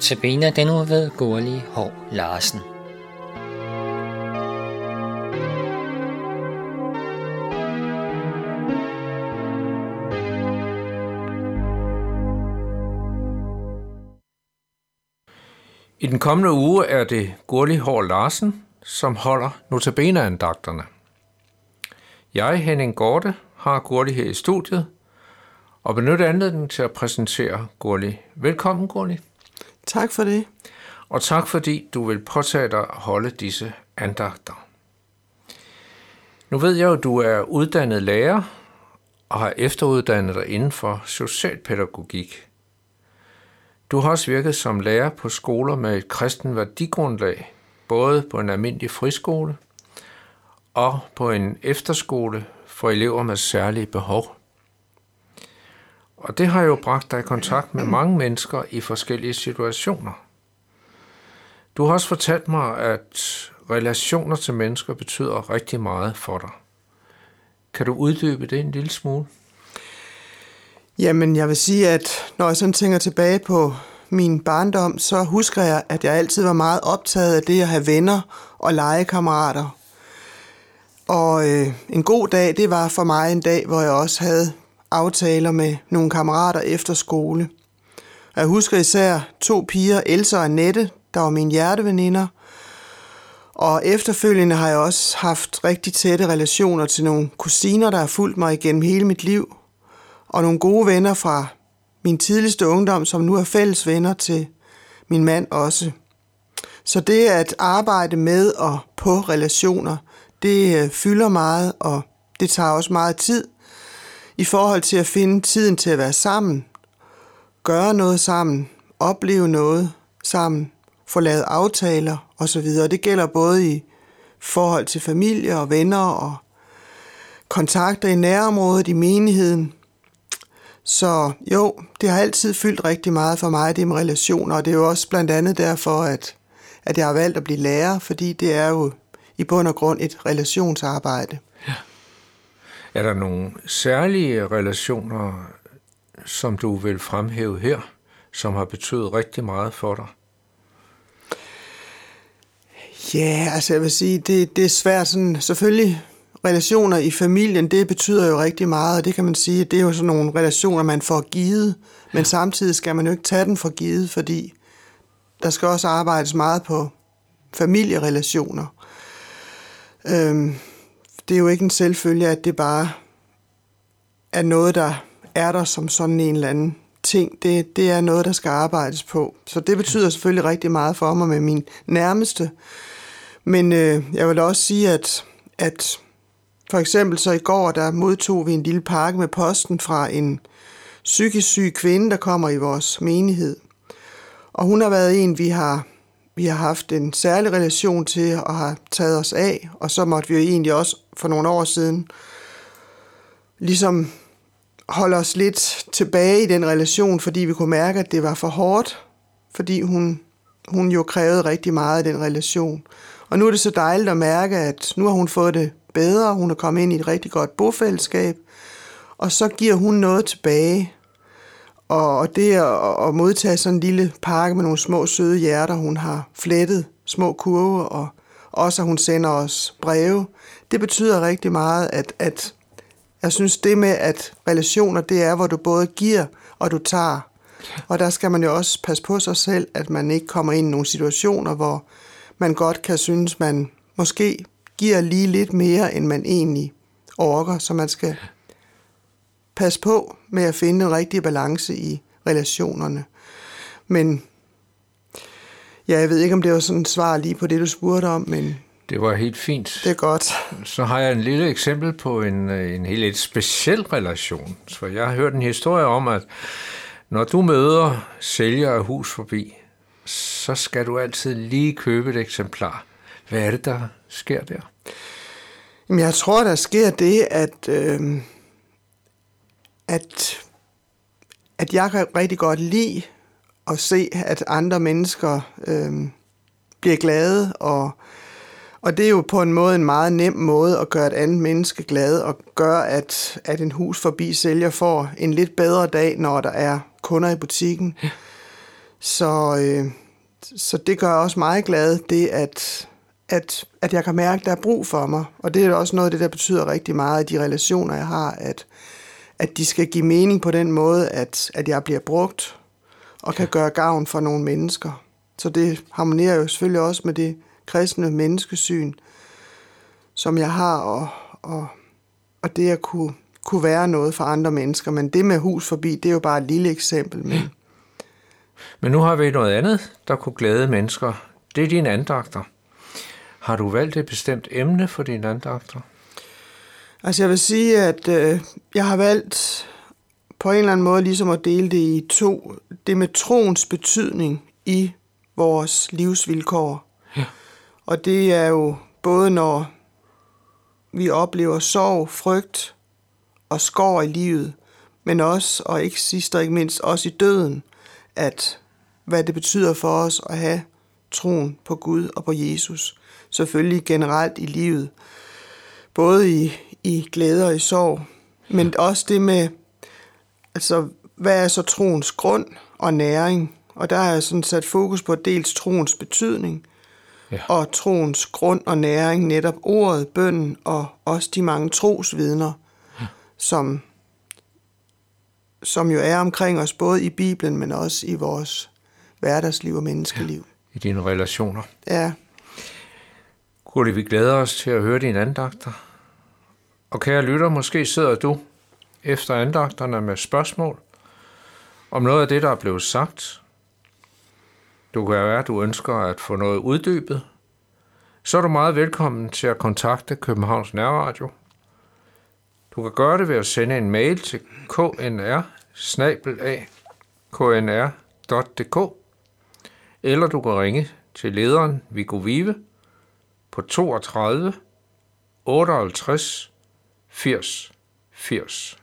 Notabene den nu ved Gurli Hov Larsen. I den kommende uge er det Gurli Hår Larsen, som holder notabene-andagterne. Jeg, Henning Gorte, har Gurli her i studiet, og benytter anledningen til at præsentere Gurli. Velkommen, Gurli. Tak for det. Og tak fordi du vil påtage dig at holde disse andagter. Nu ved jeg jo, at du er uddannet lærer og har efteruddannet dig inden for socialpædagogik. Du har også virket som lærer på skoler med et kristen værdigrundlag, både på en almindelig friskole og på en efterskole for elever med særlige behov. Og det har jo bragt dig i kontakt med mange mennesker i forskellige situationer. Du har også fortalt mig, at relationer til mennesker betyder rigtig meget for dig. Kan du uddybe det en lille smule? Jamen, jeg vil sige, at når jeg sådan tænker tilbage på min barndom, så husker jeg, at jeg altid var meget optaget af det at have venner og legekammerater. Og øh, en god dag, det var for mig en dag, hvor jeg også havde aftaler med nogle kammerater efter skole. Jeg husker især to piger, Elsa og Annette, der var mine hjerteveninder. Og efterfølgende har jeg også haft rigtig tætte relationer til nogle kusiner, der har fulgt mig igennem hele mit liv. Og nogle gode venner fra min tidligste ungdom, som nu er fælles venner til min mand også. Så det at arbejde med og på relationer, det øh, fylder meget, og det tager også meget tid i forhold til at finde tiden til at være sammen, gøre noget sammen, opleve noget sammen, få lavet aftaler osv. Det gælder både i forhold til familie og venner og kontakter i nærområdet, i menigheden. Så jo, det har altid fyldt rigtig meget for mig, det med relationer, og det er jo også blandt andet derfor, at, at jeg har valgt at blive lærer, fordi det er jo i bund og grund et relationsarbejde. Ja. Er der nogle særlige relationer, som du vil fremhæve her, som har betydet rigtig meget for dig? Ja, altså jeg vil sige, det, det er svært sådan, selvfølgelig relationer i familien, det betyder jo rigtig meget, og det kan man sige, det er jo sådan nogle relationer, man får givet, men samtidig skal man jo ikke tage den for givet, fordi der skal også arbejdes meget på familierelationer. Øhm, det er jo ikke en selvfølge, at det bare er noget, der er der som sådan en eller anden ting. Det, det er noget, der skal arbejdes på. Så det betyder selvfølgelig rigtig meget for mig med min nærmeste. Men øh, jeg vil også sige, at, at for eksempel så i går, der modtog vi en lille pakke med posten fra en psykisk syg kvinde, der kommer i vores menighed. Og hun har været en, vi har vi har haft en særlig relation til og har taget os af, og så måtte vi jo egentlig også for nogle år siden ligesom holde os lidt tilbage i den relation, fordi vi kunne mærke, at det var for hårdt, fordi hun, hun jo krævede rigtig meget af den relation. Og nu er det så dejligt at mærke, at nu har hun fået det bedre, hun er kommet ind i et rigtig godt bofællesskab, og så giver hun noget tilbage, og det at, modtage sådan en lille pakke med nogle små søde hjerter, hun har flettet, små kurve, og også at hun sender os breve, det betyder rigtig meget, at, at jeg synes det med, at relationer, det er, hvor du både giver og du tager. Og der skal man jo også passe på sig selv, at man ikke kommer ind i nogle situationer, hvor man godt kan synes, man måske giver lige lidt mere, end man egentlig orker, så man skal passe på med at finde en rigtig balance i relationerne. Men ja, jeg ved ikke, om det var sådan et svar lige på det, du spurgte om, men... Det var helt fint. Det er godt. Så har jeg en lille eksempel på en, en helt et speciel relation. Så jeg har hørt en historie om, at når du møder sælger af hus forbi, så skal du altid lige købe et eksemplar. Hvad er det, der sker der? Jamen, jeg tror, der sker det, at... Øh at, at jeg kan rigtig godt lide at se, at andre mennesker øh, bliver glade, og, og det er jo på en måde en meget nem måde at gøre et andet menneske glad, og gøre, at, at en hus forbi sælger får en lidt bedre dag, når der er kunder i butikken. Ja. Så, øh, så det gør også meget glad, det at, at, at jeg kan mærke, at der er brug for mig. Og det er også noget af det, der betyder rigtig meget i de relationer, jeg har, at, at de skal give mening på den måde, at, at jeg bliver brugt og kan gøre gavn for nogle mennesker. Så det harmonerer jo selvfølgelig også med det kristne menneskesyn, som jeg har, og, og, og det at kunne, kunne være noget for andre mennesker. Men det med hus forbi, det er jo bare et lille eksempel. Men, Men nu har vi noget andet, der kunne glæde mennesker. Det er dine andagter. Har du valgt et bestemt emne for dine andagter? Altså jeg vil sige, at øh, jeg har valgt på en eller anden måde ligesom at dele det i to. Det med troens betydning i vores livsvilkår. Ja. Og det er jo både når vi oplever sorg, frygt og skår i livet, men også, og ikke sidst og ikke mindst, også i døden, at hvad det betyder for os at have troen på Gud og på Jesus. Selvfølgelig generelt i livet. Både i, i glæde og i sorg. Men også det med, altså, hvad er så troens grund og næring? Og der har jeg sådan sat fokus på dels troens betydning, Ja. og troens grund og næring, netop ordet, bønden og også de mange trosvidner, ja. som, som jo er omkring os, både i Bibelen, men også i vores hverdagsliv og menneskeliv. I dine relationer? Ja, Gurli, vi glæder os til at høre dine andagter. Og kære lytter, måske sidder du efter andagterne med spørgsmål om noget af det, der er blevet sagt. Du kan være, at du ønsker at få noget uddybet. Så er du meget velkommen til at kontakte Københavns Nærradio. Du kan gøre det ved at sende en mail til knr knr.dk eller du kan ringe til lederen Viggo Vive på 32 58 fierce, fierce.